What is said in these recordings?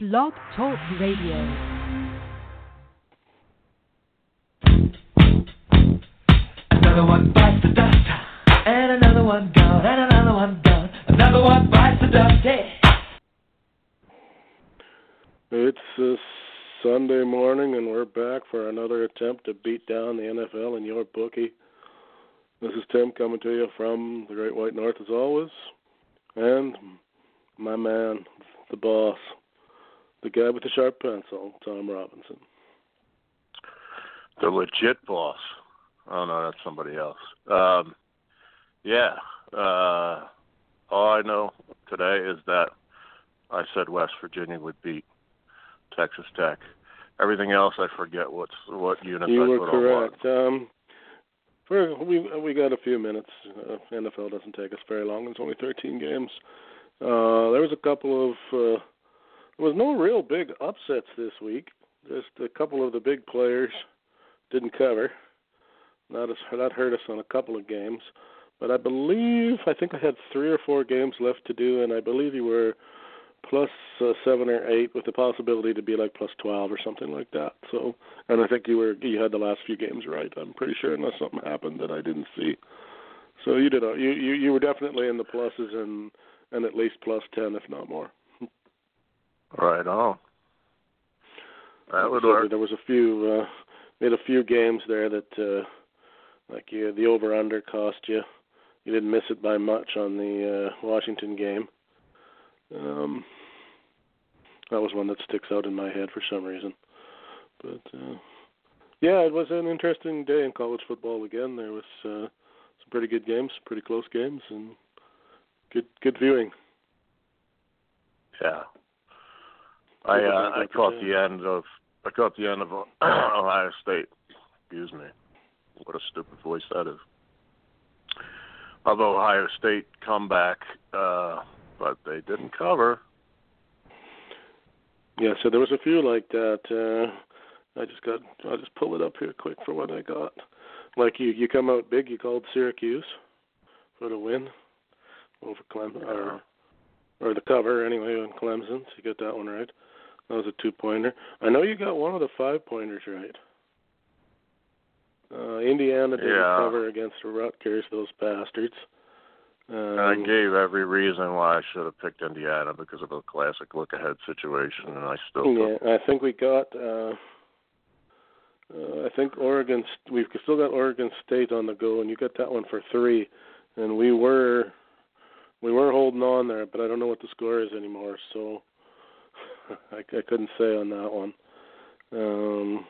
Blog Talk Radio. Another one bites the dust, and another one gone, and another one gone. Another one bites the dust, hey. It's uh, Sunday morning, and we're back for another attempt to beat down the NFL in your bookie. This is Tim coming to you from the Great White North, as always, and my man, the boss, the guy with the sharp pencil, Tom Robinson. The legit boss. Oh no, that's somebody else. Um, yeah. Uh, all I know today is that I said West Virginia would beat Texas Tech. Everything else, I forget what's what units You I were put on correct. Um, for, we we got a few minutes. Uh, NFL doesn't take us very long. It's only 13 games. Uh, there was a couple of uh, there was no real big upsets this week. Just a couple of the big players didn't cover. That is that hurt us on a couple of games. But I believe I think I had three or four games left to do, and I believe you were plus uh, seven or eight with the possibility to be like plus twelve or something like that. So, and I think you were you had the last few games right. I'm pretty sure unless something happened that I didn't see. So you did. You you you were definitely in the pluses and and at least plus ten, if not more. Right on. That would So work. There was a few. Uh, had a few games there that, uh, like you, the over under cost you. You didn't miss it by much on the uh, Washington game. Um, that was one that sticks out in my head for some reason. But uh, yeah, it was an interesting day in college football again. There was uh, some pretty good games, pretty close games, and good good viewing. Yeah. I uh, I caught the end of I caught the end of Ohio State. Excuse me. What a stupid voice that is. Of Ohio State comeback, uh, but they didn't cover. Yeah, so there was a few like that. Uh, I just got. I'll just pull it up here quick for what I got. Like you, you come out big. You called Syracuse for the win over Clemson, or or the cover anyway on Clemson. So you got that one right. That was a two pointer. I know you got one of the five pointers right. Uh, Indiana didn't Yeah. cover against the Rutgers, those bastards. Um, I gave every reason why I should have picked Indiana because of a classic look ahead situation, and I still Yeah, took I think we got. Uh, uh, I think Oregon. We've still got Oregon State on the go, and you got that one for three. And we were, we were holding on there, but I don't know what the score is anymore. So I, I couldn't say on that one. Um,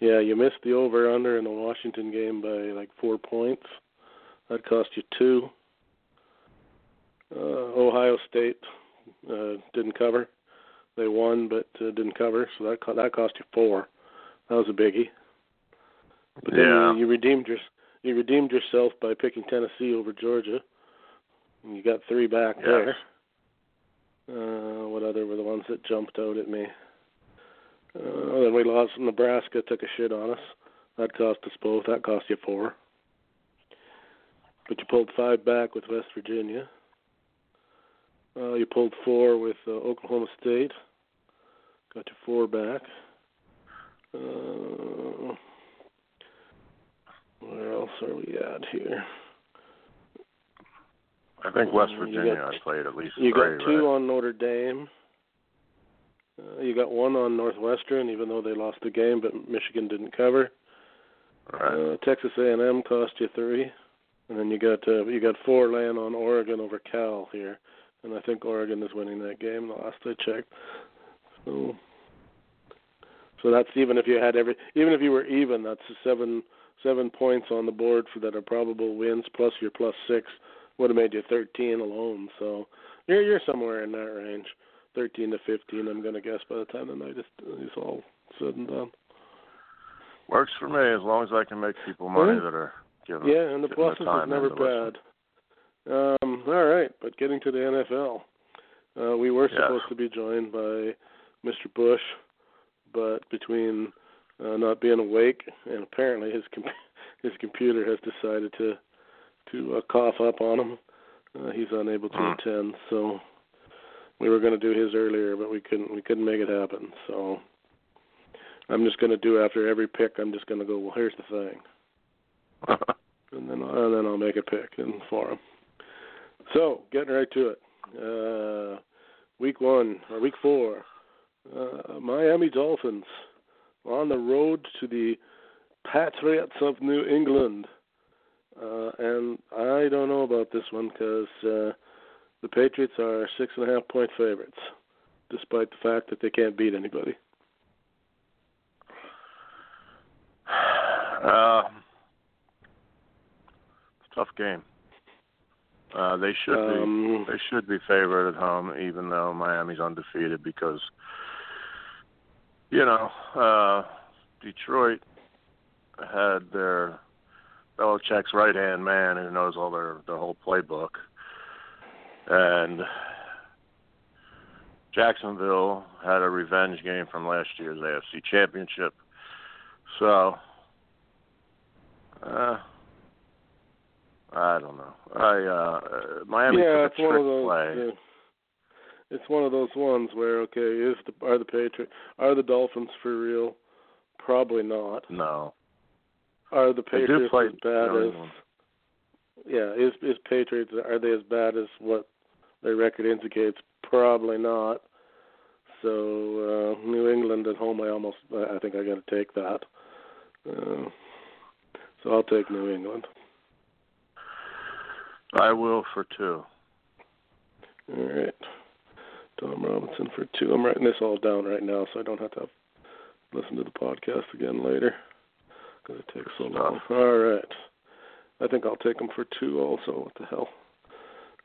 yeah, you missed the over under in the Washington game by like four points. That cost you two. Uh, Ohio State uh, didn't cover. They won, but uh, didn't cover, so that co- that cost you four. That was a biggie. But then Yeah. you, you redeemed your you redeemed yourself by picking Tennessee over Georgia. And you got three back Yes. there. Uh, what other were the ones that jumped out at me? Uh, then we lost. Nebraska took a shit on us. That cost us both. That cost you four. But you pulled five back with West Virginia. Uh, you pulled four with uh, Oklahoma State. Got your four back. Uh, where else are we at here? I think West Uh, Virginia got- I played at least You three, got two right? on Notre Dame. Uh, you got one on Northwestern, even though they lost the game, but Michigan didn't cover. Right. Uh, Texas A&M cost you three, and then you got uh, you got four laying on Oregon over Cal here, and I think Oregon is winning that game. The last I checked, so so that's even if you had every even if you were even, that's seven seven points on the board for that are probable wins plus your plus six would have made you thirteen alone. So you're you're somewhere in that range, thirteen to fifteen. I'm gonna guess by the time the night is, is all said and done. Works for me as long as I can make people money Mhm. that are giving. Yeah, and the getting the pluses is never in to listen. bad. Um, all right, but getting to the NFL, uh, we were Yes. supposed to be joined by Mr. Bush, but between uh, not being awake and apparently his com- his computer has decided to to uh, cough up on him, uh, he's unable to Hmm. attend. So we were going to do his earlier, but we couldn't. We couldn't make it happen. So I'm just going to do after every pick. I'm just going to go. Well, here's the thing, and then and then I'll make a pick and for him. So getting right to it. Uh, week one or week four, uh, Miami Dolphins on the road to the Patriots of New England. Uh, and I don't know about this one because uh, the Patriots are six and a half point favorites, despite the fact that they can't beat anybody. Uh, it's a tough game. Uh, they should Um, be they should be favored at home, even though Miami's undefeated because you know uh, Detroit had their Belichick's right hand man who knows all their their whole playbook, and Jacksonville had a revenge game from last year's AFC Championship. So, uh, I don't know. I uh, Miami yeah, took it's a one trick of those. play. uh, it's one of those ones where okay, is the are the Patriots are the Dolphins for real? Probably not. No, Are the Patriots as bad as? Yeah, is is Patriots are they as bad as what their record indicates? Probably not. So uh, New England at home, I almost I think I got to take that. Uh, so I'll take New England. I will for two. All right. Tom Robinson for two. I'm writing this all down right now, so I don't have to listen to the podcast again later because it takes so long. All right. I think I'll take them for two also. What the hell?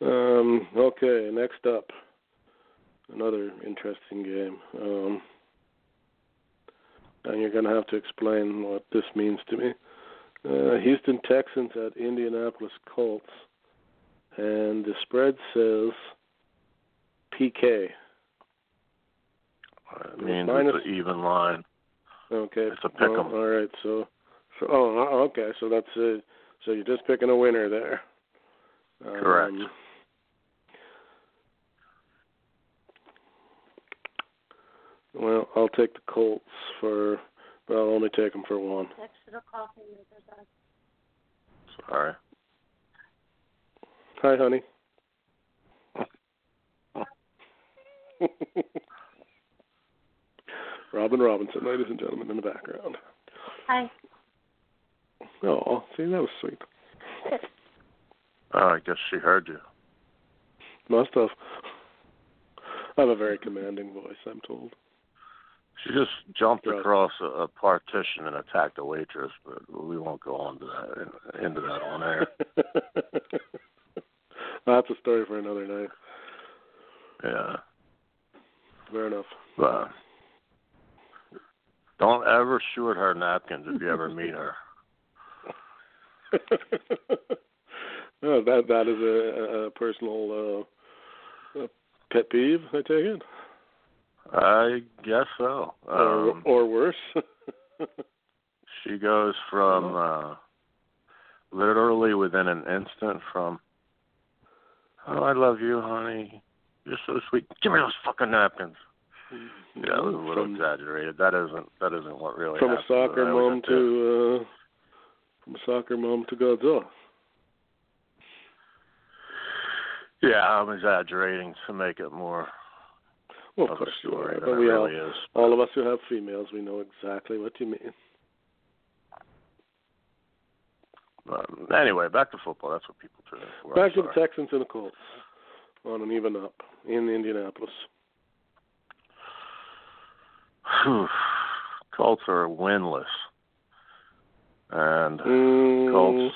Um, okay, next up. Another interesting game. Um, and you're going to have to explain what this means to me. Uh, Houston Texans at Indianapolis Colts. And the spread says PK. It means Minus- it's an even line. Okay. It's a pick 'em. Well, all right. So, so oh, uh, okay. So that's uh, so you're just picking a winner there. Correct. Um, well, I'll take the Colts for, but I'll only take them for one. Extra coffee maker does. Sorry. Hi, honey. Robin Robinson, ladies and gentlemen, in the background. Hi. Oh, see, that was sweet. Oh, I guess she heard you. Must have. I have a very commanding voice, I'm told. She just jumped across a, a partition and attacked a waitress, but we won't go on to that into that on air. That's a story for another night. Yeah, Fair enough. but don't ever short her napkins if you ever meet her. oh, that that is a, a personal uh, pet peeve. I take it, I guess so. or Um, or worse. she goes from uh literally within an instant from Oh, I love you, honey. You're so sweet. Give me those fucking napkins. Yeah, it was a little from, exaggerated. That isn't that isn't what really from a soccer mom to uh, from soccer mom to Godzilla. Yeah, I'm exaggerating to make it more Well, of course you are, but we all really is. all of us who have females, we know exactly what you mean. But anyway, back to football. That's what people tune in for. Back to the. Texans and the Colts on an even up in Indianapolis. Colts are winless, and Mm, Colts.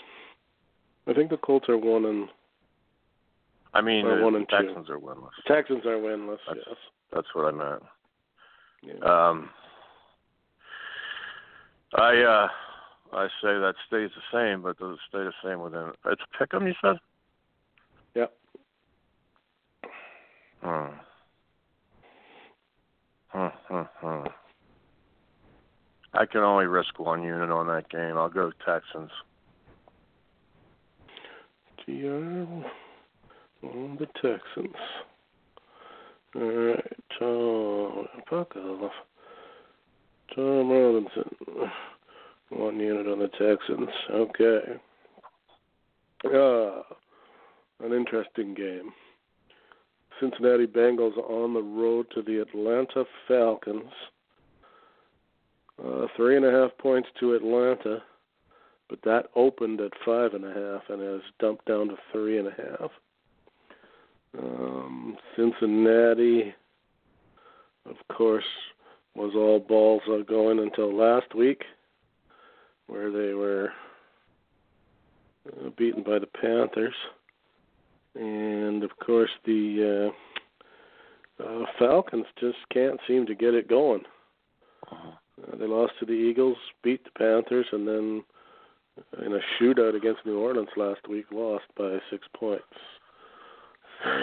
I think the Colts are one and I mean the one and two. Texans are winless. Texans are winless. That's- yes. That's what I meant. Yeah. Um, I uh, I say that stays the same, but does it stay the same within? It's a pick 'em, you said. Yep. Hmm. Hmm, hmm, hmm. I can only risk one unit on that game. I'll go Texans. GR on the Texans. All right, Tom, fuck off. Tom Robinson, one unit on the Texans. Okay. Uh, an interesting game. Cincinnati Bengals on the road to the Atlanta Falcons. Uh, three and a half points to Atlanta, but that opened at five and a half and has dumped down to three and a half. Um, Cincinnati, of course, was all balls going until last week, where they were uh, beaten by the Panthers, and of course the uh, uh, Falcons just can't seem to get it going. Uh, they lost to the Eagles, beat the Panthers, and then in a shootout against New Orleans last week, lost by six points.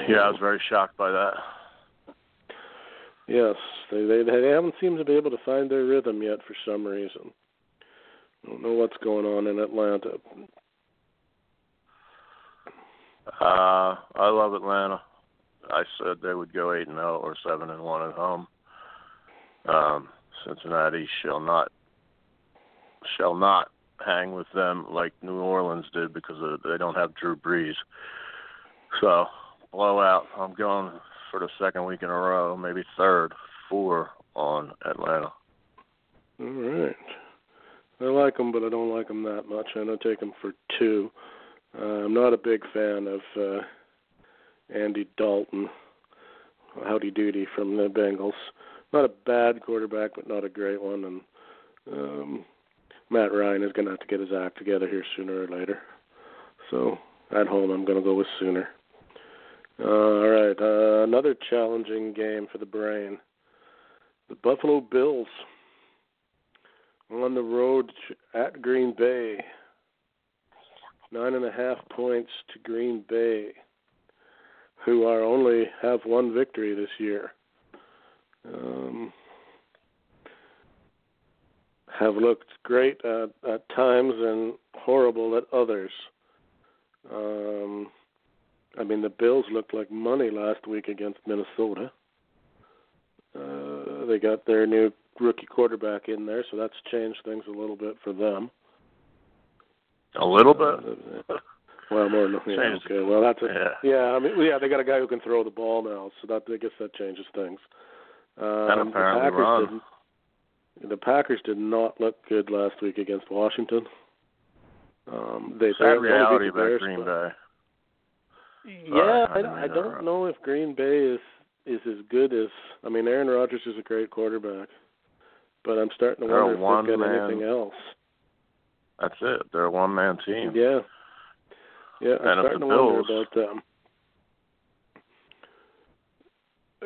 Yeah, I was very shocked by that. Yes, they they they haven't seemed to be able to find their rhythm yet for some reason. I don't know what's going on in Atlanta. Uh, I love Atlanta. I said they would go eight and zero or seven and one at home. Um, Cincinnati shall not shall not hang with them like New Orleans did because they don't have Drew Brees. So blowout. I'm going for the second week in a row, maybe third, four on Atlanta. All right. I like them, but I don't like them that much. I'm gonna take them for two. Uh, I'm not a big fan of uh, Andy Dalton, Howdy Doody from the Bengals. Not a bad quarterback, but not a great one. And um, Matt Ryan is going to have to get his act together here sooner or later. So at home, I'm going to go with Sooner. Uh, all right, uh, another challenging game for the brain. The Buffalo Bills on the road at Green Bay. Nine and a half points to Green Bay, who are only have one victory this year. Um, have looked great at, at times and horrible at others. Um, I mean, the Bills looked like money last week against Minnesota. Uh, they got their new rookie quarterback in there, so that's changed things a little bit for them. A little bit. Uh, well, more than yeah, okay. Well, that's a, Yeah. yeah. I mean, yeah, they got a guy who can throw the ball now, so that I guess that changes things. Um, the Packers run. didn't. The Packers did not look good last week against Washington. Um, they Sad reality about Green Bay. Yeah, I I, I don't know if Green Bay is is as good as I mean Aaron Rodgers is a great quarterback, but I'm starting to They're wonder if they've got one-man- anything else. That's it. They're a one man team. Yeah, yeah, I'm And starting to wonder about them.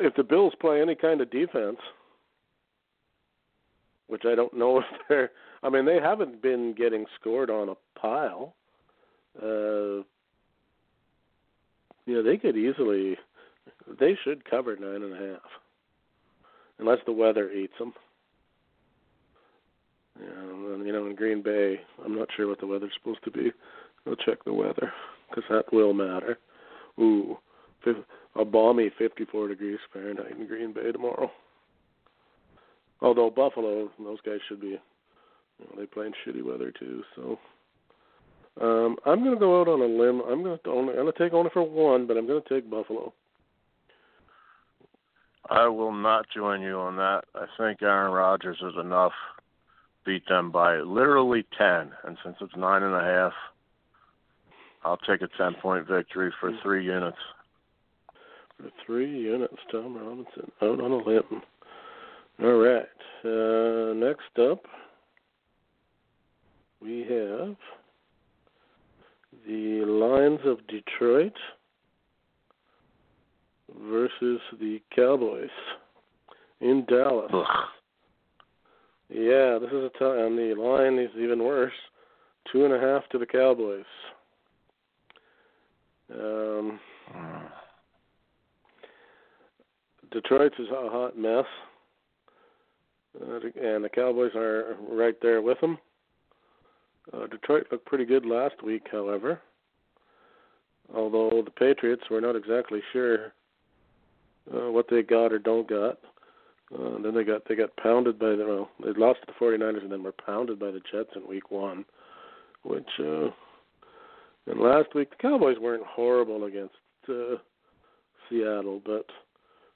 If the Bills play any kind of defense, which I don't know if they're, I mean they haven't been getting scored on a pile. Uh, you know, they could easily, they should cover nine and a half, unless the weather eats them. Yeah, you know, in Green Bay, I'm not sure what the weather's supposed to be. I'll check the weather because that will matter. Ooh, a balmy 54 degrees Fahrenheit in Green Bay tomorrow. Although Buffalo, those guys should be, you know, they play in shitty weather too. So um, I'm going to go out on a limb. I'm going to only, I'm going to take only for one, but I'm going to take Buffalo. I will not join you on that. I think Aaron Rodgers is enough. Beat them by literally ten, and since it's nine and a half, I'll take a ten point victory for three units. Three units, Tom Robinson out on a limb. All right. Uh, next up, we have the Lions of Detroit versus the Cowboys in Dallas. Ugh. Yeah, this is a time. The line is even worse. Two and a half to the Cowboys. Um, Mm. Detroit's is a hot mess, uh, and the Cowboys are right there with them. Uh, Detroit looked pretty good last week, however. Although the Patriots were not exactly sure uh, what they got or don't got. Uh, then they got they got pounded by the well, they lost to the 49ers and then were pounded by the Jets in Week One, which uh, and last week the Cowboys weren't horrible against uh, Seattle, but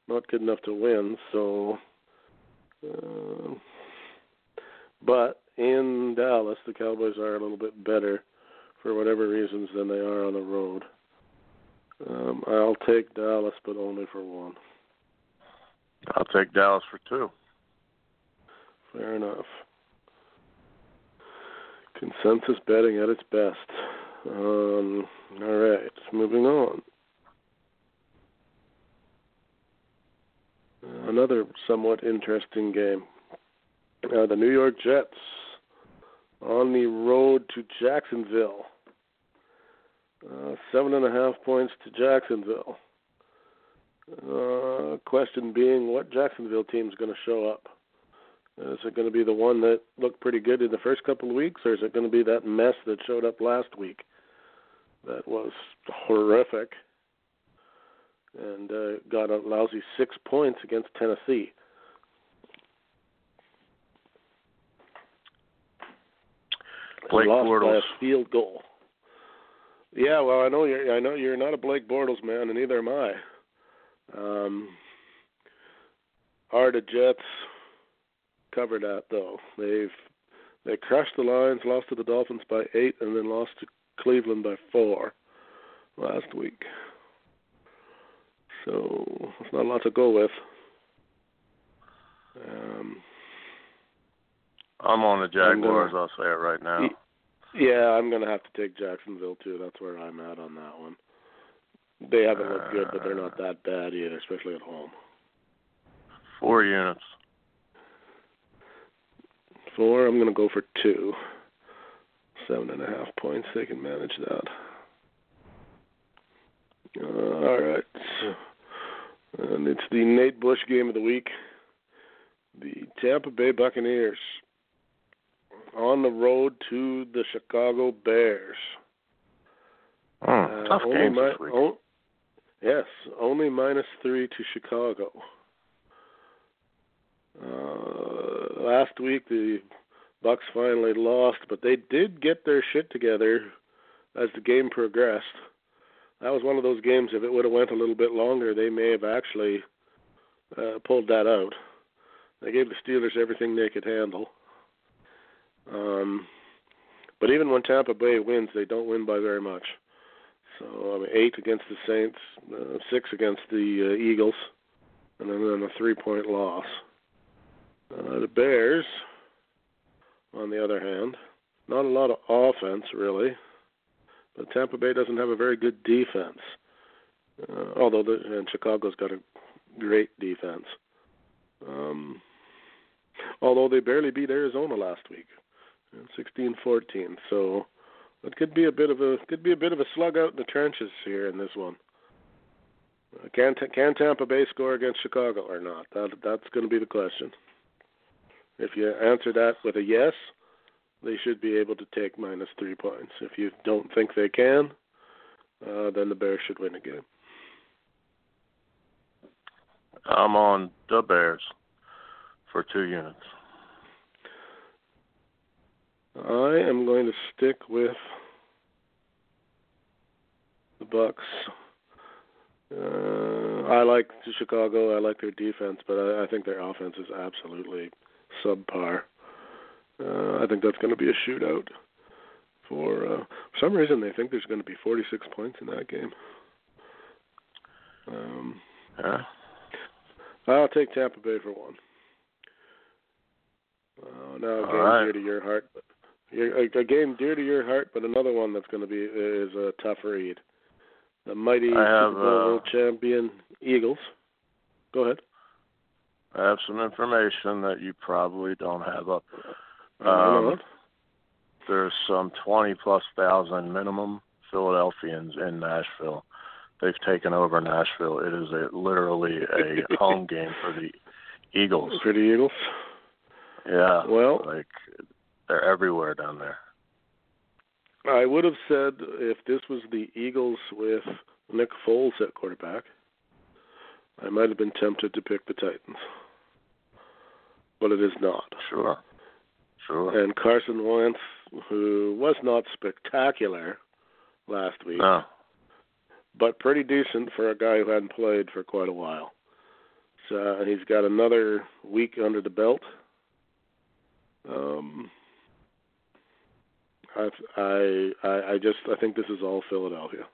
not good enough to win. So, uh, but in Dallas, the Cowboys are a little bit better for whatever reasons than they are on the road. Um, I'll take Dallas, but only for one. I'll take Dallas for two. Fair enough. Consensus betting at its best. Um, all right, moving on. Another somewhat interesting game. Uh, the New York Jets on the road to Jacksonville. Uh, seven and a half points to Jacksonville. Uh, question being, what Jacksonville team is going to show up? Is it going to be the one that looked pretty good in the first couple of weeks, or is it going to be that mess that showed up last week? That was horrific and uh, got a lousy six points against Tennessee. Blake lost Bortles. by a field goal. Yeah, well, I know you're. I know you're not a Blake Bortles man, and neither am I. Um, are the Jets covered that though? They've they crushed the Lions, lost to the Dolphins by eight, and then lost to Cleveland by four last week. So it's not a lot to go with. Um, I'm on the Jaguars. gonna- I'll say it right now. yeah, I'm going to have to take Jacksonville too. That's where I'm at on that one. They haven't looked good, but they're not that bad either, especially at home. Four units. Four, I'm going to go for two. Seven and a half points. They can manage that. Uh, all right. And it's the Nate Bush game of the week. The Tampa Bay Buccaneers on the road to the Chicago Bears. Hmm, Uh, tough only games mi- this week. o- yes, only minus three to Chicago. Uh, last week the Bucks finally lost, but they did get their shit together as the game progressed. That was one of those games. If it would have went a little bit longer, they may have actually uh, pulled that out. They gave the Steelers everything they could handle. Um, but even when Tampa Bay wins, they don't win by very much. So I mean, eight against the Saints, uh, six against the uh, Eagles, and then, then a three-point loss. Uh, the Bears, on the other hand, not a lot of offense really, but Tampa Bay doesn't have a very good defense. Uh, although the, and Chicago's got a great defense. Um, although they barely beat Arizona last week, sixteen fourteen. So it could be a bit of a could be a bit of a slug out in the trenches here in this one. Uh, can can Tampa Bay score against Chicago or not? That that's going to be the question. If you answer that with a yes, they should be able to take minus three points. If you don't think they can, uh, then the Bears should win a game. I'm on the Bears for two units. I am going to stick with the Bucks. Uh, I like Chicago. I like their defense, but I, I think their offense is absolutely subpar. Uh, I think that's going to be a shootout. For uh, for some reason, they think there's going to be 46 points in that game. Um, Yeah. I'll take Tampa Bay for one. Uh, now a game right. dear to your heart, but a, a game dear to your heart, but another one that's going to be is a tough read. The mighty have, Super Bowl uh, world champion Eagles. Go ahead. I have some information that you probably don't have up. Um. There's some 20 plus thousand minimum Philadelphians in Nashville. They've taken over Nashville. It is a literally a home game for the Eagles. for the Eagles. Yeah. Well- like they're everywhere down there. I would have said if this was the Eagles with Nick Foles at quarterback, I might have been tempted to pick the Titans, but it is not. Sure. Sure. And Carson Wentz, who was not spectacular last week, no. but pretty decent for a guy who hadn't played for quite a while. So he's got another week under the belt. Um, I I I just I think this is all Philadelphia.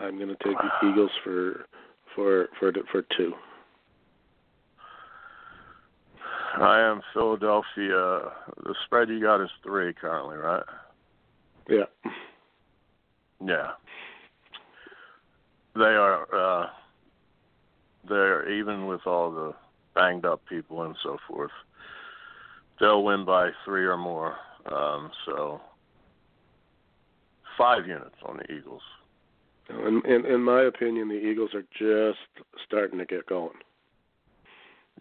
I'm going to take the Eagles for for for for two. I am Philadelphia. The spread you got is three currently, right? Yeah. Yeah. They are. uh They're even with all the banged up people and so forth. They'll win by three or more. Um So five units on the Eagles. In, in in my opinion, the Eagles are just starting to get going.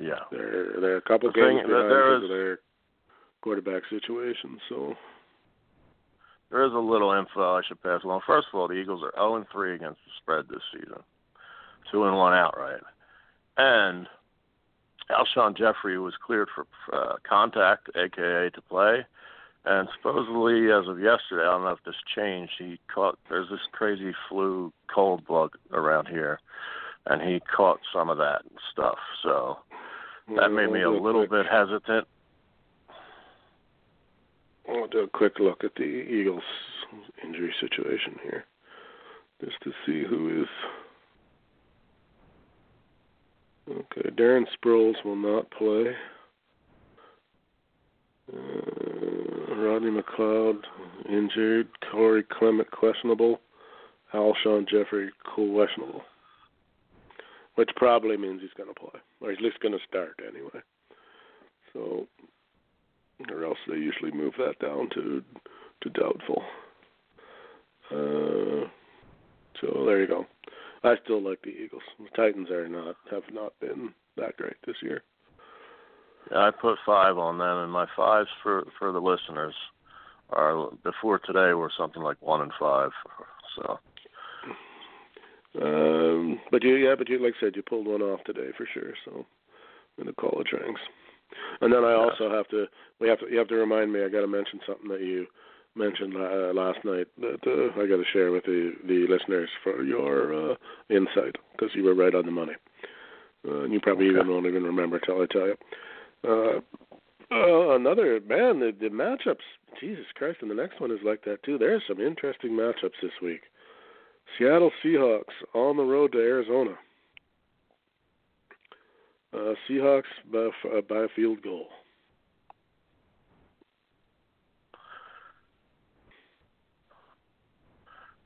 Yeah. They're they're a couple The thing- games there behind because their quarterback situation. So There is a little info I should pass along. First of all, the Eagles are 0 and 3 against the spread this season, two and one outright, and Alshon Jeffery was cleared for uh, contact, aka to play, and supposedly as of yesterday, I don't know if this changed. He caught there's this crazy flu cold bug around here, and he caught some of that stuff. So that made me a little bit hesitant. I'll do a quick look at the Eagles' injury situation here, just to see who is. Okay, Darren Sproles will not play. Uh, Rodney McLeod injured. Corey Clement questionable. Alshon Jeffery questionable. Which probably means he's going to play, or he's at least going to start anyway. So or else they usually move that down to to doubtful. Uh, so there you go. I still like the Eagles. The Titans are not have not been that great this year. Yeah, I put five on them, and my fives for for the listeners are before today were something like one and five. So Um, but you, yeah, but you, like I said, you pulled one off today for sure. So in the college ranks, and then I also have to. We have to. You have to remind me. I got to mention something that you mentioned uh, last night that uh, I got to share with the the listeners for your uh, insight because you were right on the money. Uh, and you probably Okay. even won't even remember till I tell you. Uh, uh, another man, the, the matchups. Jesus Christ, and the next one is like that too. There's some interesting matchups this week. Seattle Seahawks on the road to Arizona. Uh, Seahawks by, uh, by a field goal.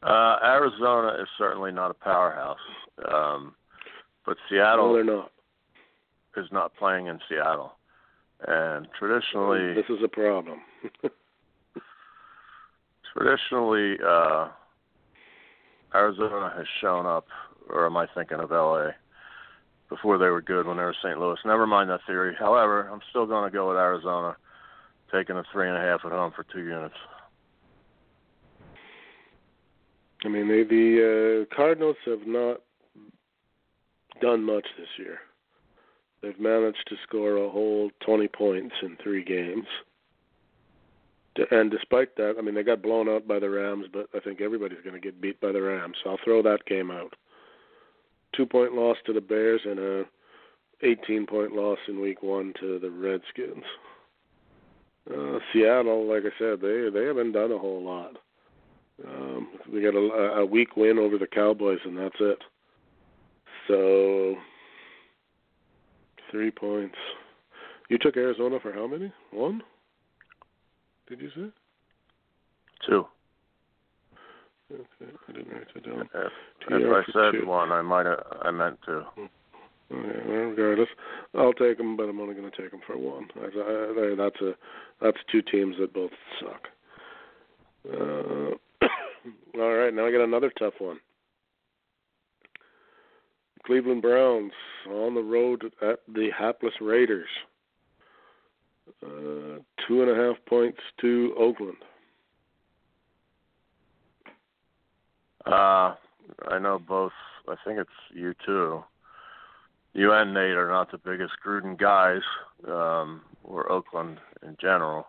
uh, Arizona is certainly not a powerhouse, um, but Seattle No, they're not. is not playing in Seattle, and traditionally, This is a problem. traditionally, uh, Arizona has shown up, or am I thinking of LA? Before they were good when they were St. Louis. Never mind that theory. However, I'm still going to go with Arizona, taking a three and a half at home for two units. I mean, they, the uh, Cardinals have not done much this year. They've managed to score a whole 20 points in three games. And despite that, I mean, they got blown out by the Rams, but I think everybody's going to get beat by the Rams. So I'll throw that game out. Two point loss to the Bears and a 18 point loss in week one to the Redskins. Uh, Seattle, like I said, they they haven't done a whole lot. Um, they got a, a weak win over the Cowboys, and that's it. So, three points. You took Arizona for how many? One? Did you say? Two. Okay, I didn't write that down. If, if I said two. one, I might have. I meant two. Okay, well, regardless, I'll take them, but I'm only going to take them for one. I, I, that's a that's two teams that both suck. Uh, all right, now I got another tough one. Cleveland Browns on the road at the hapless Raiders. Uh, two and a half points to Oakland. Uh, I know both. I think it's you too. you and Nate are not the biggest Gruden guys, um, or Oakland in general.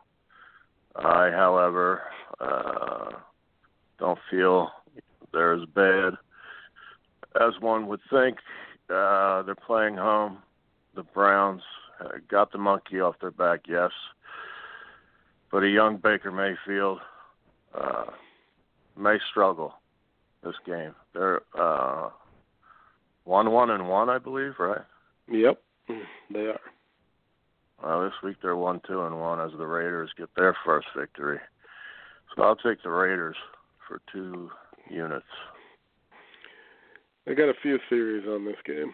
I, however, uh, don't feel they're as bad as one would think. Uh, they're playing home. The Browns got the monkey off their back, yes, but a young Baker Mayfield uh, may struggle this game. They're uh, one, one, and one, I believe, right? Yep, they are. Well, this week they're one, two, and one as the Raiders get their first victory. So I'll take the Raiders for two units. I got a few theories on this game.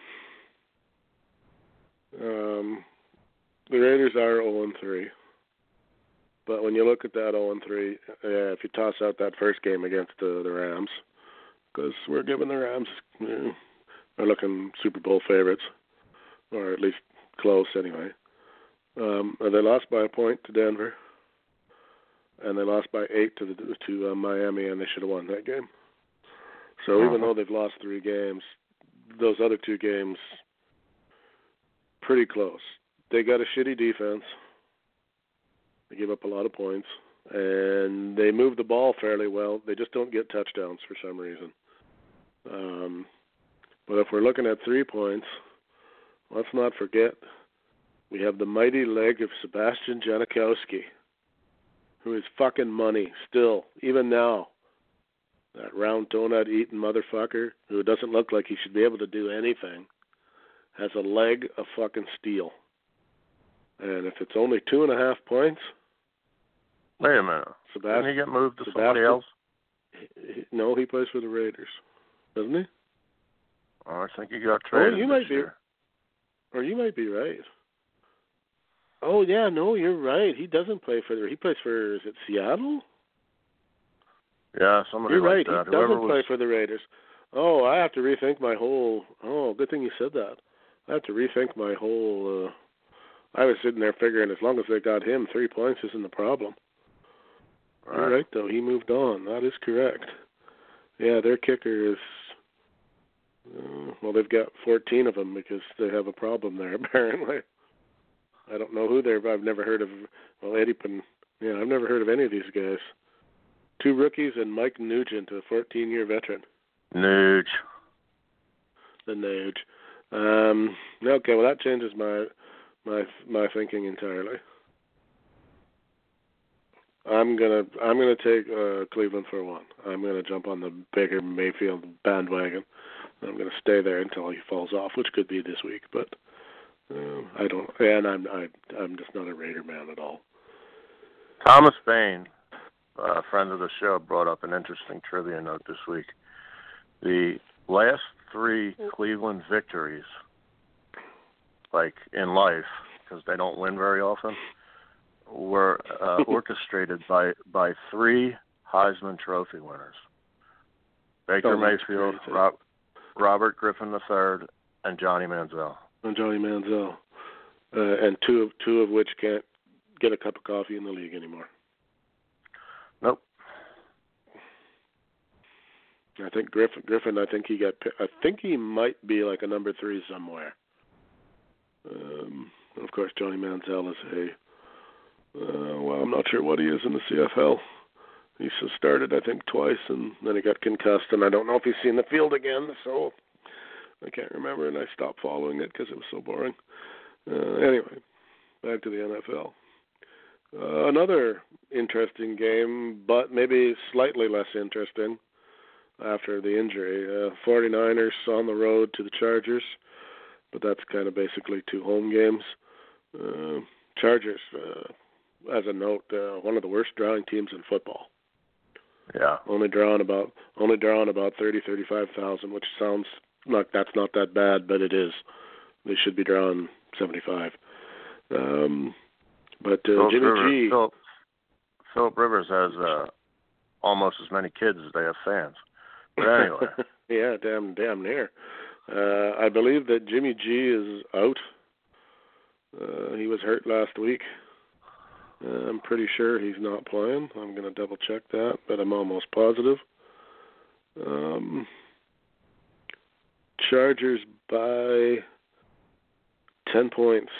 Um, the Raiders are 0 and 3. But when you look at that 0 and 3, uh, if you toss out that first game against uh, the Rams, because we're giving the Rams, you know, are looking Super Bowl favorites, or at least close anyway. Um, they lost by a point to Denver, and they lost by eight to the to uh, Miami, and they should have won that game. So Uh-huh. even though they've lost three games, those other two games pretty close. They got a shitty defense. They give up a lot of points, and they move the ball fairly well. They just don't get touchdowns for some reason. Um, but if we're looking at three points, let's not forget we have the mighty leg of Sebastian Janikowski, who is fucking money still, even now. That round donut eating motherfucker who doesn't look like he should be able to do anything has a leg of fucking steel. And if it's only two and a half points, Wait a minute. Didn't he get moved to somebody else? he- no, he plays for the Raiders, doesn't he? Oh, I think he got traded. you this might be- year. Or you might be right. Oh yeah, no, you're right. He doesn't play for the. He plays for is it Seattle? Yeah, somebody You're like right. that. He Whoever doesn't play for the Raiders. Oh, I have to rethink my whole. Oh, good thing you said that. I have to rethink my whole. uh I was sitting there figuring as long as they got him, three points isn't the problem. You're Right. right though. He moved on. That is correct. Yeah, their kicker is. Uh, well, they've got 14 of them because they have a problem there apparently. I don't know who they're. But I've never heard of. Well, Eddie Pan. Yeah, I've never heard of any of these guys. Two rookies and Mike Nugent, a 14-year veteran. Nuge. The Nuge. Um, okay, well that changes my my my thinking entirely. I'm gonna I'm gonna take uh, Cleveland for one. I'm gonna jump on the Baker Mayfield bandwagon. I'm gonna stay there until he falls off, which could be this week. But uh, I don't, and I'm I, I'm just not a Raider man at all. Thomas Bain, a friend of the show, brought up an interesting trivia note this week. The last three Cleveland victories, like in life, because they don't win very often, were uh, orchestrated by by three Heisman Trophy winners: Baker Mayfield. Rob, Robert Griffin III, and Johnny Manziel. And Johnny Manziel, uh, and two of two of which can't get a cup of coffee in the league anymore. Nope. I think Griffin. Griffin. I think he got. I think he might be like a number three somewhere. Um, and of course, Johnny Manziel is a. Uh, well, I'm not sure what he is in the CFL. He's started, I think, twice, and then he got concussed, and I don't know if he's seen the field again. So I can't remember, and I stopped following it because it was so boring. Uh, anyway, back to the NFL. Uh, another interesting game, but maybe slightly less interesting after the injury. Uh, 49ers on the road to the Chargers, but that's kind of basically two home games. Uh, Chargers, uh, as a note, uh, one of the worst drawing teams in football. Yeah. Only drawing about only drawing about thirty thirty five thousand, which sounds like that's not that bad, but it is. They should be drawing seventy five. Um, but uh, Philip Jimmy Rivers, G. Philip, Philip Rivers has uh, almost as many kids as they have fans. But anyway, yeah, damn, damn near. Uh, I believe that Jimmy G is out. Uh, he was hurt last week. Uh, I'm pretty sure he's not playing. I'm going to double check that, but I'm almost positive. Um, Chargers by Ten points.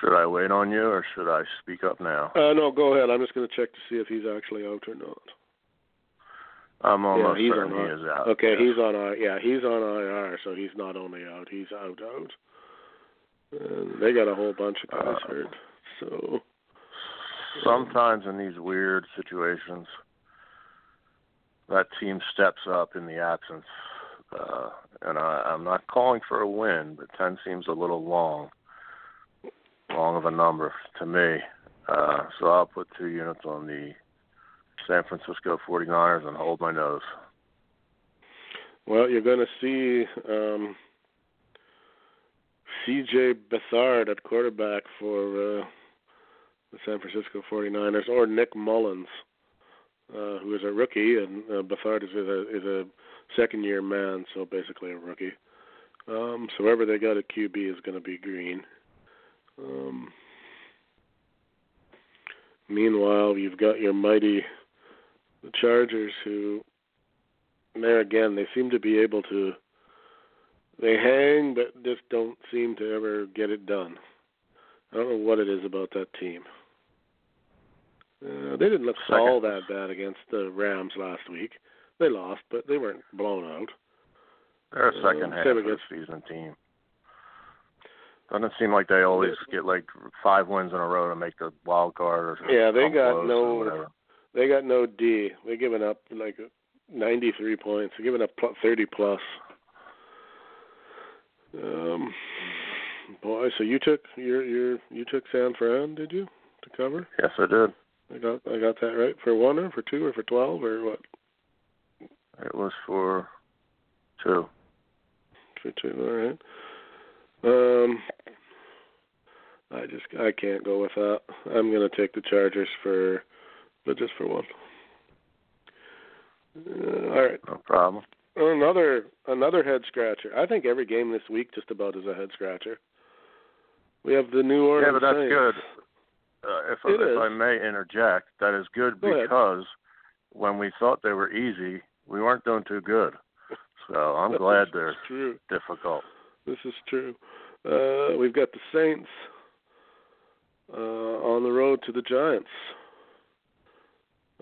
Should I wait on you or should I speak up now? Uh, no, go ahead. I'm just going to check to see if he's actually out or not. I'm almost yeah, he's certain on he is out. Okay, yes. he's on IR. Yeah, he's on IR, so he's not only out, he's out out. And they got a whole bunch of guys Uh, hurt. So Sometimes in these weird situations, that team steps up in the absence. Uh, and I, I'm not calling for a win, but 10 seems a little long, long of a number to me. Uh, so I'll put two units on the San Francisco 49ers and hold my nose. Well, you're going to see um, C.J. Beathard at quarterback for uh, the San Francisco 49ers, or Nick Mullens, uh, who is a rookie, and uh, Beathard is a is a second year man, so basically a rookie. Um, so whoever they got at QB is going to be green. Um, meanwhile, you've got your mighty the Chargers, who there again they seem to be able to they hang but just don't seem to ever get it done. I don't know what it is about that team. Uh, they didn't look Second. all that bad against the Rams last week. They lost, but they weren't blown out. They're a Uh, second half same of the season team. Doesn't seem like they always get like five wins in a row to make the wild card. Or something. Yeah, they got no-. They got no D. They given up like 93 points. They're giving up 30 plus. Um, boy, so you took your your you took San Fran, did you, to cover? Yes, I did. I got I got that right for one or for two or for 12 or what? It was for two. For two, all right. Um, I just I can't go with that. I'm gonna take the Chargers for, but just for one. Uh, all right. No problem. Another another head scratcher. I think every game this week just about is a head scratcher. We have the New Orleans yeah, but that's Saints. good. Uh, if It if. I may interject, that is good Go ahead. because when we thought they were easy, we weren't doing too good. So I'm glad they're true. difficult. This is true. Uh, we've got the Saints on the road to the Giants.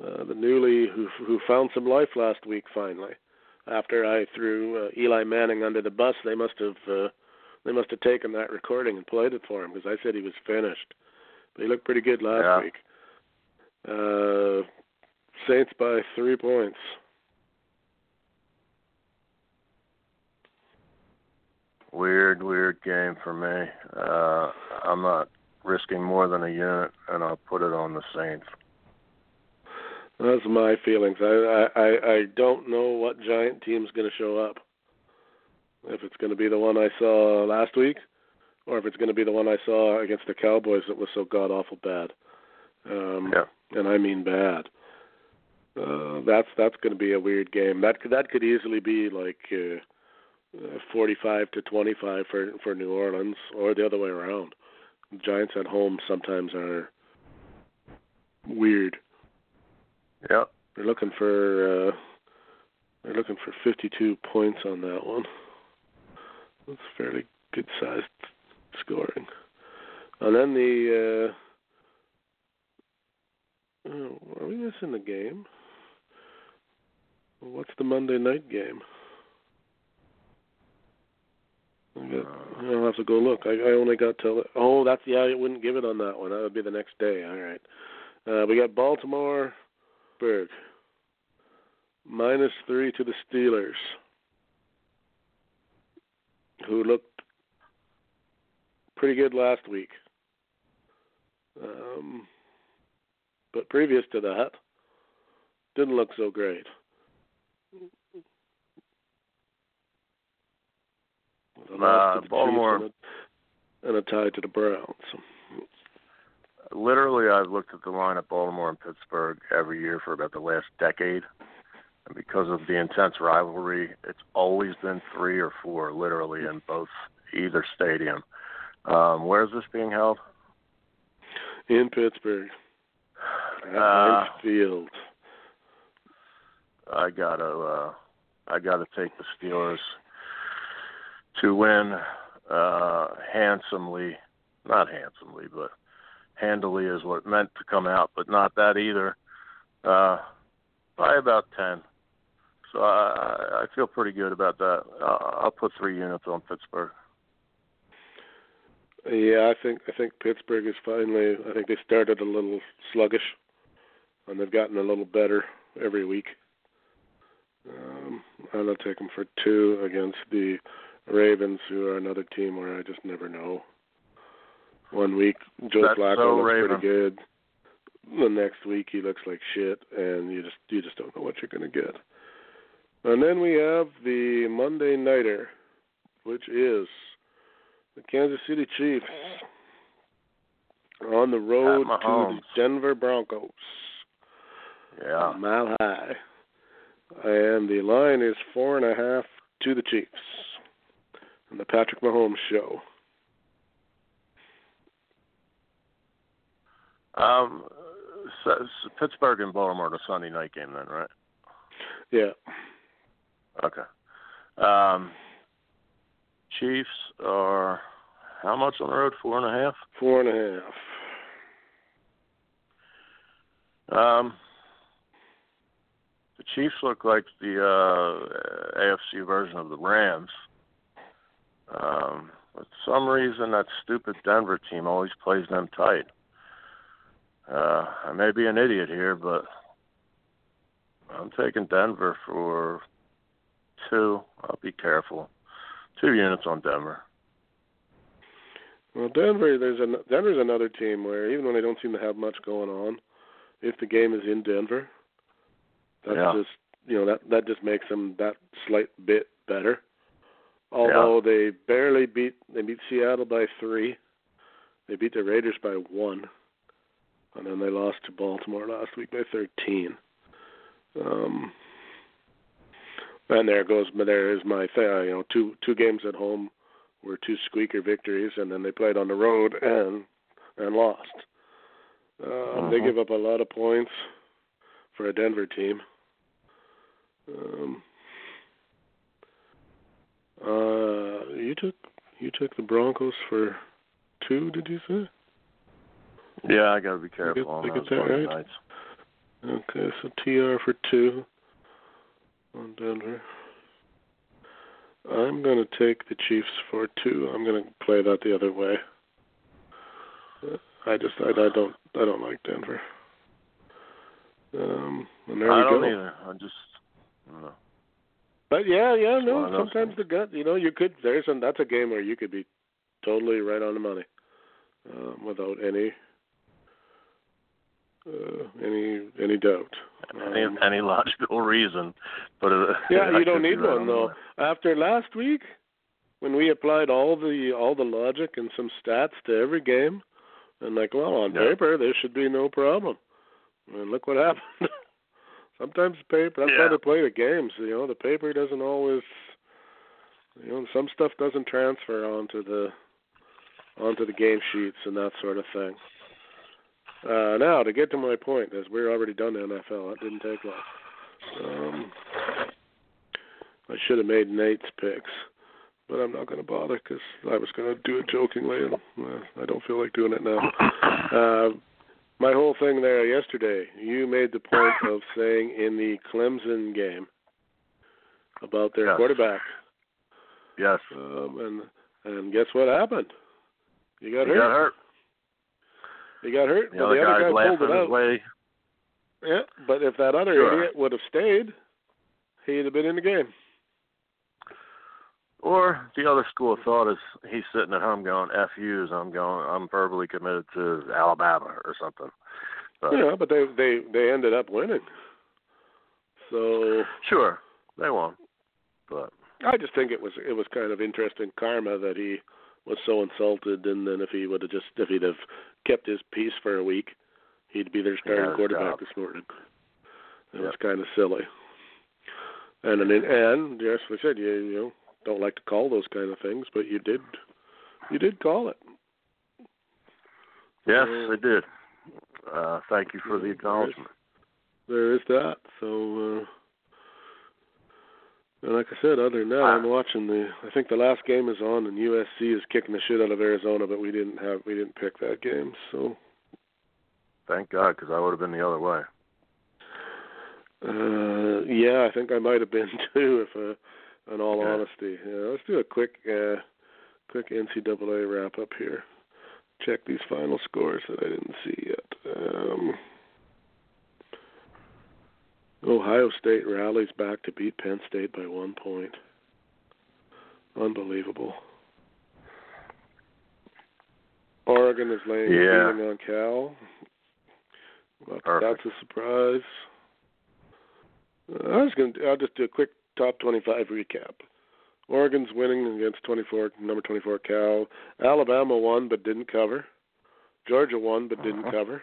Uh, the newly who who found some life last week finally. After I threw uh, Eli Manning under the bus, they must have uh, they must have taken that recording and played it for him because I said he was finished. But he looked pretty good last Yeah. week. Uh, Saints by three points. Weird, weird game for me. Uh, I'm not risking more than a unit, and I'll put it on the Saints. That's my feelings. I I I don't know what giant team's going to show up. If it's going to be the one I saw last week, or if it's going to be the one I saw against the Cowboys that was so god awful bad. Um, Yeah. And I mean bad. Uh, that's that's going to be a weird game. That could that could easily be like uh, uh, 45 to 25 for for New Orleans, or the other way around. Giants at home sometimes are weird. Yeah, They're looking for uh they're looking for 52 points on that one. That's fairly good sized scoring. And then the uh oh, are we missing the game? What's the Monday night game? Got, I'll have to go look. I, I only got till oh that's yeah I wouldn't give it on that one. That would be the next day. All right. Uh, we got Baltimore, Berg. Minus three to the Steelers, who looked pretty good last week. Um, but previous to that, didn't look so great. A loss to Uh, the Baltimore- Chiefs and a, and a tie to the Browns. Literally, I've looked at the line of Baltimore and Pittsburgh every year for about the last decade. And because of the intense rivalry, it's always been three or four, literally, in both either stadium. Um, where's this being held? In Pittsburgh, at Uh, Field. I gotta uh, I gotta take the Steelers to win uh, handsomely, not handsomely, but handily is what it meant to come out, but not that either. Uh, by about ten. So I, I feel pretty good about that. Uh, I'll put three units on Pittsburgh. Yeah, I think I think Pittsburgh is finally. I think they started a little sluggish, and they've gotten a little better every week. Um, gonna take them for two against the Ravens, who are another team where I just never know. One week Joe That's Flacco so looks Raven. pretty good. The next week he looks like shit, and you just you just don't know what you're gonna get. And then we have the Monday nighter, which is the Kansas City Chiefs on the road to the Denver Broncos. Yeah. Mile high. And the line is four and a half to the Chiefs. And the Patrick Mahomes show. Um, so, so Pittsburgh and Baltimore the Sunday night game then, right? Yeah. Okay. Um, Chiefs are how much on the road? Four and a half. Four and a half. Um, the Chiefs look like the uh, AFC version of the Rams. Um, for some reason, that stupid Denver team always plays them tight. Uh, I may be an idiot here, but I'm taking Denver for two. I'll be careful. Two units on Denver. Well, Denver, there's an Denver's another team where even when they don't seem to have much going on, if the game is in Denver, that's Yeah. just you know that that just makes them that slight bit better. Although they barely beat they beat Seattle by three, they beat the Raiders by one, and then they lost to Baltimore last week by thirteen. Um, and there goes, there is my. You know, two two games at home were two squeaker victories, and then they played on the road and and lost. Um, They Mhm. give up a lot of points for a Denver team. Um, uh, you took you took the Broncos for two, did you say? Yeah, I got to be careful on those that right? nights. Okay, so TR for two on Denver. I'm gonna take the Chiefs for two. I'm gonna play that the other way. I just I, I don't I don't like Denver. Um, and there I we don't go. either. I just, I don't know. But yeah, yeah, no. Sometimes the gut, you know, you could. There's and that's a game where you could be totally right on the money, um, without any uh, any any doubt. any Um, any logical reason, but uh, Yeah, you don't need right one on though. After last week, when we applied all the all the logic and some stats to every game, and like, well, on Yeah. paper there should be no problem. And look what happened. Sometimes the paper. That's Yeah. why they play the games. You know, the paper doesn't always. You know, some stuff doesn't transfer onto the onto the game sheets and that sort of thing. Uh, now to get to my point, as we're already done the NFL, it didn't take long. Um, I should have made Nate's picks, but I'm not going to bother because I was going to do it jokingly, and uh, I don't feel like doing it now. Uh, my whole thing there yesterday, you made the point of saying in the Clemson game about their Yes. quarterback, Yes, um, and and guess what happened? You got he hurt. got hurt. He got hurt. The well, the other guy pulled it out. way. Yeah, but if that other Sure. idiot would have stayed, he'd have been in the game. Or the other school of thought is he's sitting at home going "f yous." I'm going. I'm verbally committed to Alabama or something. But Yeah, but they they they ended up winning. So sure, they won. But I just think it was it was kind of interesting karma that he was so insulted, and then if he would have just if he'd have kept his peace for a week, he'd be their starting quarterback job. this morning. It Yep. was kind of silly. And and and yes, we said you you know don't like to call those kind of things, but you did you did call it. yes, So- they did. Uh, thank you for the acknowledgement. There is that. So uh, And like I said, other than that, Ah. I'm watching the. I think the last game is on, and USC is kicking the shit out of Arizona, but we didn't have we didn't pick that game. So Thank God, because I would have been the other way. uh yeah, I think I might have been too, if uh, in all Okay. honesty. Yeah, let's do a quick uh quick NCAA wrap up here. Check these final scores that I didn't see yet. Um, Ohio State rallies back to beat Penn State by one point. Unbelievable. Oregon is laying Yeah. leading on Cal. Well, that's a surprise. Uh, I was going. to I'll just do a quick top twenty-five recap. Oregon's winning against twenty-four, number twenty-four Cal. Alabama won but didn't cover. Georgia won but didn't Uh-huh. cover.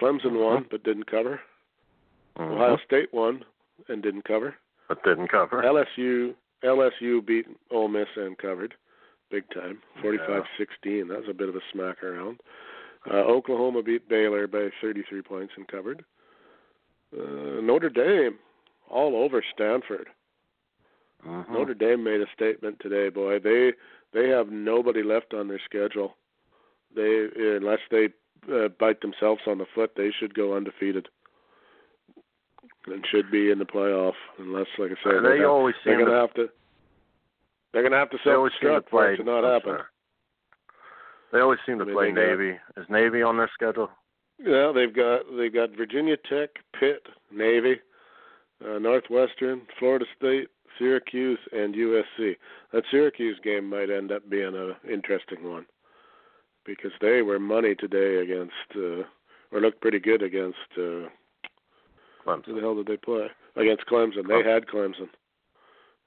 Clemson won but didn't cover. Mhm. Ohio State won and didn't cover. But didn't cover. LSU LSU beat Ole Miss and covered, big time, 45-16. That was a bit of a smack around. Uh, Oklahoma beat Baylor by 33 points and covered. Uh, Notre Dame all over Stanford. Mhm. Notre Dame made a statement today, boy. They they have nobody left on their schedule. They unless they uh, bite themselves on the foot, they should go undefeated and should be in the playoff. Unless, like I said, they they have, always they're seem gonna have to they're gonna have to seem to self-destruct for it to not happen. They always seem to I mean, play they got- Navy. Is Navy on their schedule? Yeah, they've got they've got Virginia Tech, Pitt, Navy, uh, Northwestern, Florida State, Syracuse, and USC. That Syracuse game might end up being a interesting one because they were money today against, uh, or looked pretty good against. Uh, who the hell did they play? Against Clemson. They Clemson. had Clemson.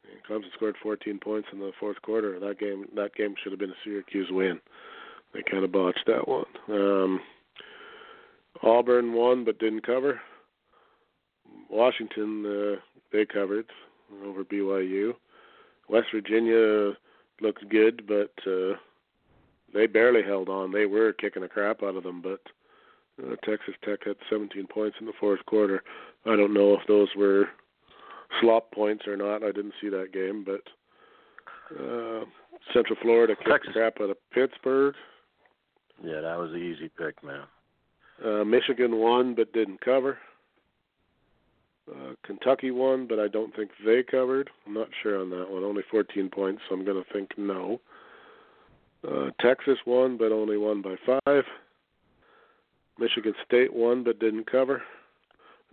And Clemson scored 14 points in the fourth quarter. That game that game should have been a Syracuse win. They kind of botched that one. Um, Auburn won but didn't cover. Washington uh, they covered over BYU. West Virginia looked good, but uh, they barely held on. They were kicking the crap out of them, but uh, Texas Tech had 17 points in the fourth quarter. I don't know if those were slop points or not. I didn't see that game, but uh, Central Florida kicked Texas- the crap out of Pittsburgh. Yeah, that was the easy pick, man. Uh, Michigan won but didn't cover. Uh, Kentucky won, but I don't think they covered. I'm not sure on that one. Only 14 points, so I'm going to think no. Uh, Texas won, but only won by five. Michigan State won, but didn't cover.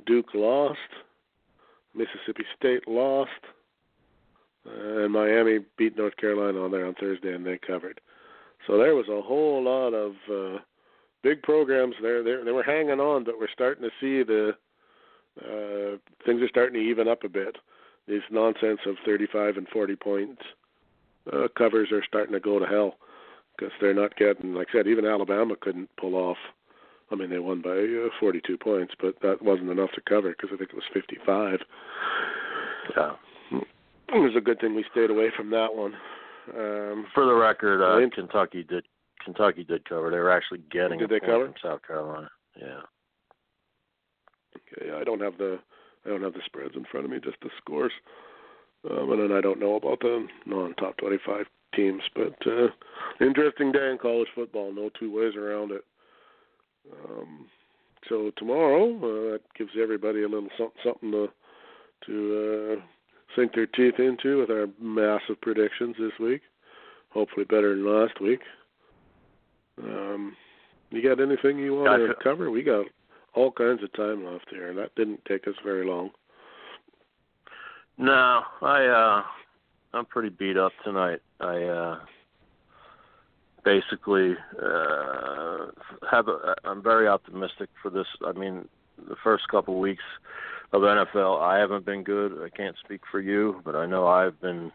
Duke lost. Mississippi State lost. Uh, and Miami beat North Carolina on there on Thursday, and they covered. So there was a whole lot of uh, big programs there. They, they were hanging on, but we're starting to see the uh, things are starting to even up a bit. These nonsense of 35 and 40 points uh, covers are starting to go to hell because they're not getting. Like I said, even Alabama couldn't pull off. I mean, they won by uh, 42 points, but that wasn't enough to cover because I think it was 55. Yeah. It was a good thing we stayed away from that one. Um, For the record, uh, Kentucky did Kentucky did cover. They were actually getting Did a they point cover? from South Carolina. Yeah. I don't have the I don't have the spreads in front of me, just the scores. Um, and then I don't know about the non-top 25 teams, but uh, interesting day in college football. No two ways around it. Um, so tomorrow, uh, that gives everybody a little something, something to to uh, sink their teeth into with our massive predictions this week. Hopefully, better than last week. Um, you got anything you want to cover? We got all kinds of time left here, and that didn't take us very long. No, I uh I'm pretty beat up tonight. I uh basically uh have a I'm very optimistic for this. I mean, the first couple of weeks of NFL, I haven't been good. I can't speak for you, but I know I've been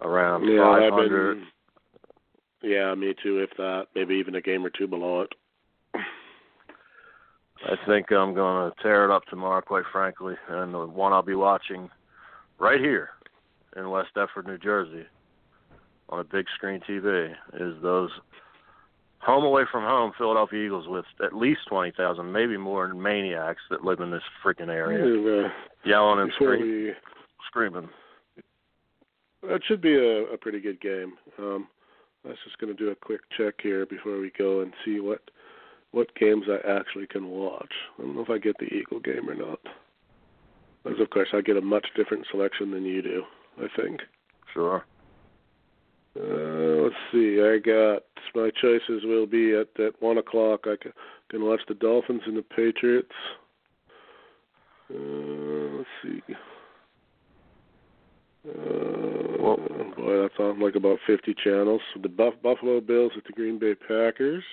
around Yeah, I've 500. been. Yeah, me too. If that, maybe even a game or two below it. I think I'm going to tear it up tomorrow, quite frankly. And the one I'll be watching right here in West Deptford, New Jersey, on a big screen TV, is those home away from home Philadelphia Eagles with at least 20,000, maybe more maniacs that live in this freaking area, Uh, yelling and screaming. screaming. that should be a, a pretty good game. Um, I was just going to do a quick check here before we go and see what what games I actually can watch. I don't know if I get the Eagle game or not. Because of course I get a much different selection than you do. I think. Sure. Uh, let's see. I got my choices will be at at one o'clock. I can, can watch the Dolphins and the Patriots. Uh, let's see. Uh, Well- boy, that's on like about 50 channels. The Buff, Buffalo Bills at the Green Bay Packers.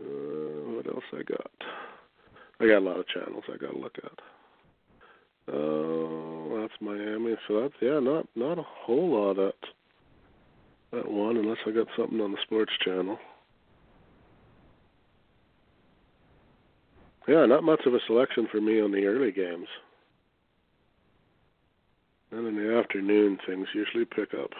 Uh, what else I got? I got a lot of channels I got to look at. Uh, that's Miami. So that's yeah, not not a whole lot at that one, unless I got something on the sports channel. Yeah, not much of a selection for me on the early games. And in the afternoon, things usually pick up.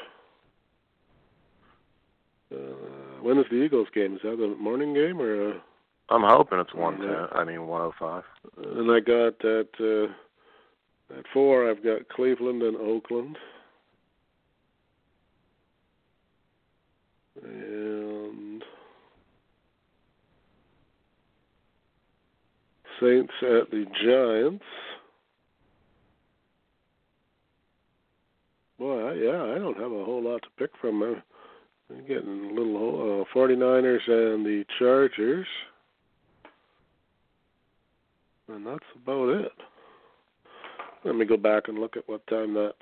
Uh, when is the Eagles game? Is that the morning game or a? I'm hoping it's one ten. Yeah. I mean one oh five. And I got at uh, at four. I've got Cleveland and Oakland, and Saints at the Giants. Boy, I, yeah, I don't have a whole lot to pick from. I'm Getting a little uh, 49ers and the Chargers. And that's about it. Let me go back and look at what time that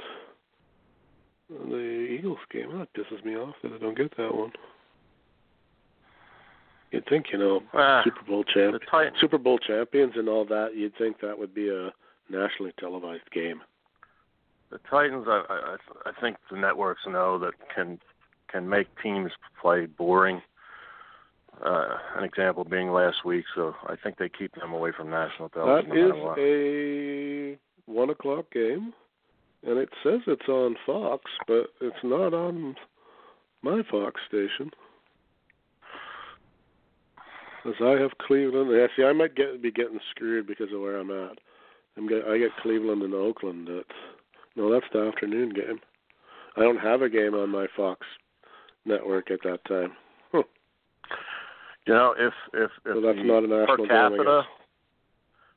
the Eagles game. That pisses me off that I don't get that one. You'd think, you know, Ah, Super Bowl champ, Super Bowl champions and all that. You'd think that would be a nationally televised game. The Titans, I, I I think the networks know that can can make teams play boring. Uh, an example being last week, so I think they keep them away from national That television. no is a one o'clock game, and it says it's on Fox, but it's not on my Fox station. As I have Cleveland. Yeah, see, I might get be getting screwed because of where I'm at. I'm get, I get Cleveland and Oakland. At, no, that's the afternoon game. I don't have a game on my Fox network at that time. Huh. You know, if if if So that's not a national per capita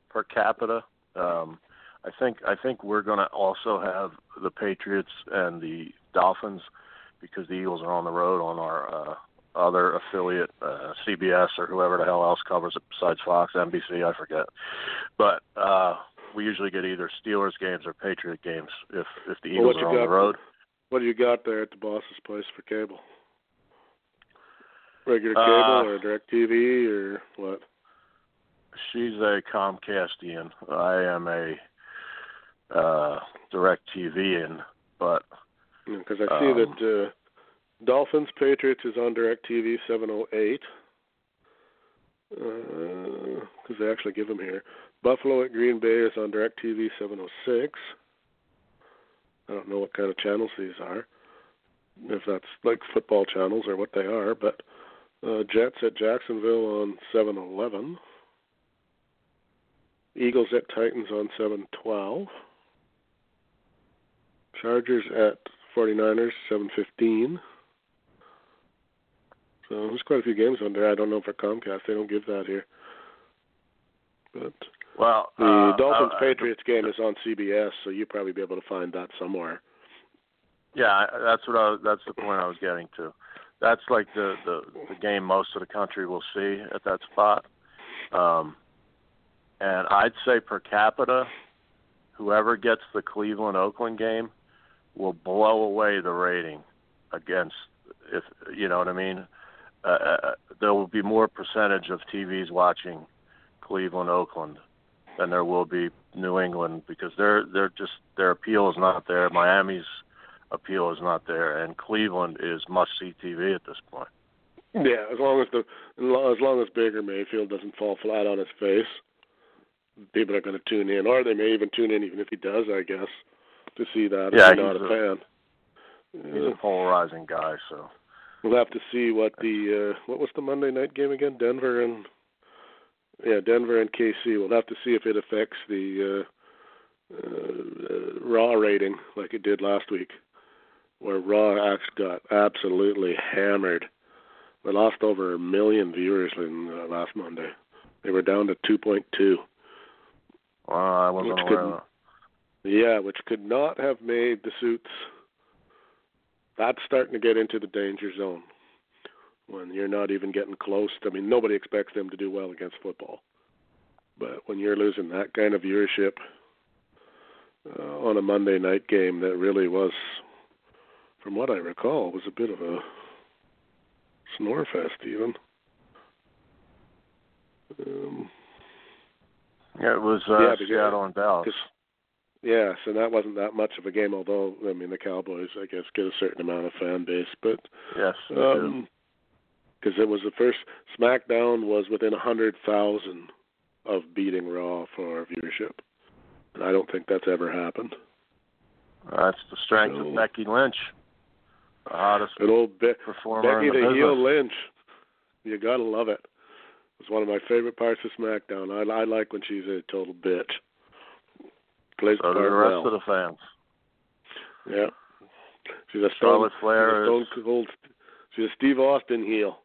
per capita, um, I think I think we're going to also have the Patriots and the Dolphins because the Eagles are on the road on our uh, other affiliate, uh, CBS or whoever the hell else covers it besides Fox, NBC, I forget. But uh, we usually get either Steelers games or Patriot games if if the Eagles you are on got? the road. What do you got there at the boss's place for cable? Regular Uh, cable or direct TV or what? She's a Comcastian. I am a uh direct TVian, but Because I see Um, that uh, Dolphins Patriots is on direct TV 708. Because they actually give them here. Buffalo at Green Bay is on direct TV 706. I don't know what kind of channels these are. If that's like football channels or what they are, but uh, Jets at Jacksonville on 711. Eagles at Titans on 712. Chargers at 49ers 715. So there's quite a few games on there. I don't know for Comcast. They don't give that here. But well, the uh, Dolphins uh, Patriots game is on CBS, so you'll probably be able to find that somewhere. Yeah, that's what I was, that's the point I was getting to. That's like the, the the game most of the country will see at that spot. Um and I'd say per capita whoever gets the Cleveland Oakland game will blow away the rating against if you know what I mean. Uh, uh, there will be more percentage of TVs watching Cleveland Oakland than there will be New England because they're they're just their appeal is not there. Miami's appeal is not there, and Cleveland is must see TV at this point. Yeah, as long as the as long as Baker Mayfield doesn't fall flat on his face, people are going to tune in, or they may even tune in even if he does. I guess to see that Yeah, if you're not a, a- fan. He's Yeah. a polarizing guy, so We'll have to see what the uh what was the Monday night game again? Denver and yeah, Denver and KC. We'll have to see if it affects the uh uh, Raw rating like it did last week, where Raw actually got absolutely hammered. They lost over a million viewers in uh, last Monday. They were down to 2.2. Wow, I wasn't Which aware of Yeah, which could not have made the suits. That's starting to get into the danger zone when you're not even getting close. I mean, nobody expects them to do well against football, but when you're losing that kind of viewership uh, on a Monday night game, that really was, from what I recall, was a bit of a snore fest even. Um. Yeah, it was uh, Yeah, Seattle and Dallas. Yes, and that wasn't that much of a game. Although I mean, the Cowboys, I guess, get a certain amount of fan base, but Yes, um, because it was the first SmackDown was within a hundred thousand of beating Raw for viewership, and I don't think that's ever happened. That's the strength So- of Becky Lynch, the hottest Good old Be- performer Becky in the, the heel Lynch, you gotta love it. It's one of my favorite parts of SmackDown. I, I like when she's a total bitch. Plays So the do the rest well. of the fans. Yeah. She's a stone, Charlotte she's Flair a stone cold. She's a Steve Austin heel.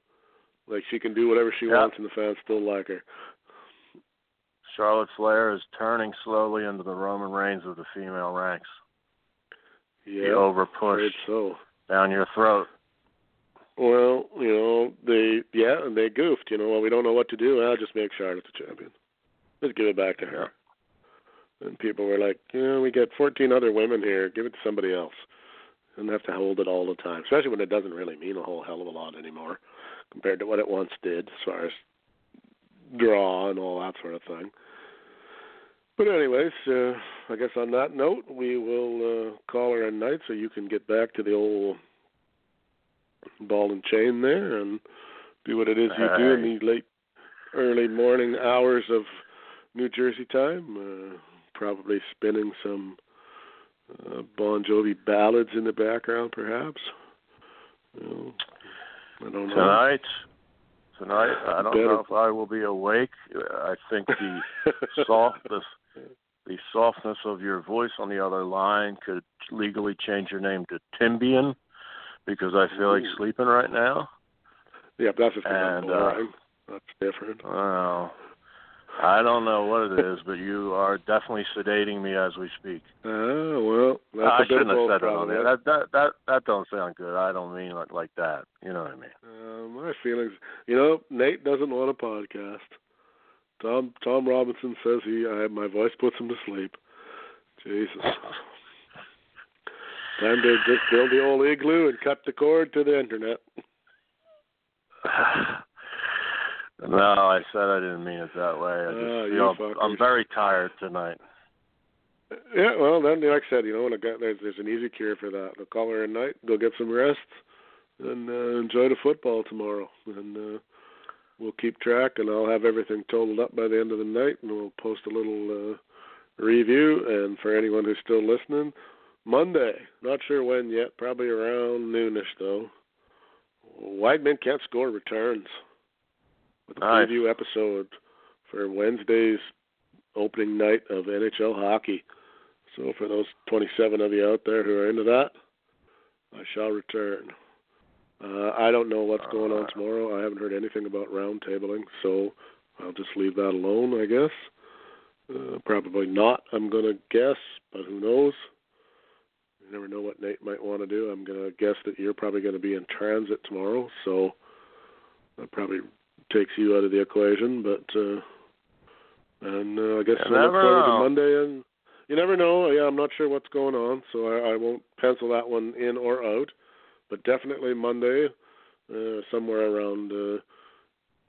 Like she can do whatever she Yeah. wants, and the fans still like her. Charlotte Flair is turning slowly into the Roman Reigns of the female ranks. Yeah, over push so. down your throat. Well, you know they yeah, and they goofed. You know, well, we don't know what to do. I'll just make Charlotte the champion. Let's give it back to her. And people were like, you know, we got 14 other women here. Give it to somebody else. And have to hold it all the time, especially when it doesn't really mean a whole hell of a lot anymore compared to what it once did as far as draw and all that sort of thing. But anyways, uh, I guess on that note, we will uh, call her a night so you can get back to the old ball and chain there and do what it is you do in the late, early morning hours of New Jersey time. Uh, probably spinning some uh, Bon Jovi ballads in the background, perhaps. You know, I don't know. Tonight, tonight, I don't Better- know if I will be awake. I think the softness, the softness of your voice on the other line could legally change your name to Timbian, because I feel like Ooh. sleeping right now. yeah, that's I'm And, uh. That's different. Well, I don't know what it is, but you are definitely sedating me as we speak. Oh well, that's I a shouldn't have said it on there. That that that that don't sound good. I don't mean it like that. You know what I mean? Uh, my feelings. You know, Nate doesn't want a podcast. Tom Tom Robinson says he. I, my voice puts him to sleep. Jesus. Time to just build the old igloo and cut the cord to the internet. no, I said I didn't mean it that way. I just you feel. I'm very tired tonight. Yeah, well, then like I said, you know, when I got, there's there's an easy cure for that. I'll call her at night, go get some rest, and uh, enjoy the football tomorrow. And uh, we'll keep track, and I'll have everything totaled up by the end of the night, and we'll post a little uh, review. And for anyone who's still listening, Monday, not sure when yet, probably around noonish though. Weidman can't score returns with a Nice. preview episode for Wednesday's opening night of NHL hockey. So for those 27 of you out there who are into that, I shall return. Uh, I don't know what's going on Uh. tomorrow. I haven't heard anything about roundtabling, so I'll just leave that alone, I guess. Uh, probably not, I'm going to guess, but who knows? You never know what Nate might want to do. I'm going to guess that you're probably going to be in transit tomorrow, so that probably takes you out of the equation, but uh, and uh, I guess I look forward to. Monday and you never know. Yeah, I'm not sure what's going on, so I, I won't pencil that one in or out. But definitely Monday, uh, somewhere around uh,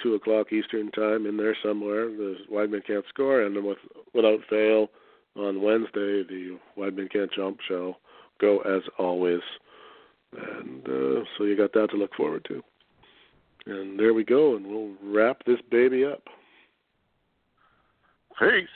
two o'clock Eastern time, in there somewhere. The Weidman can't score, and then with without fail on Wednesday, the Weidman can't jump shall go as always. And uh, so you got that to look forward to. And there we go, and we'll wrap this baby up. Peace.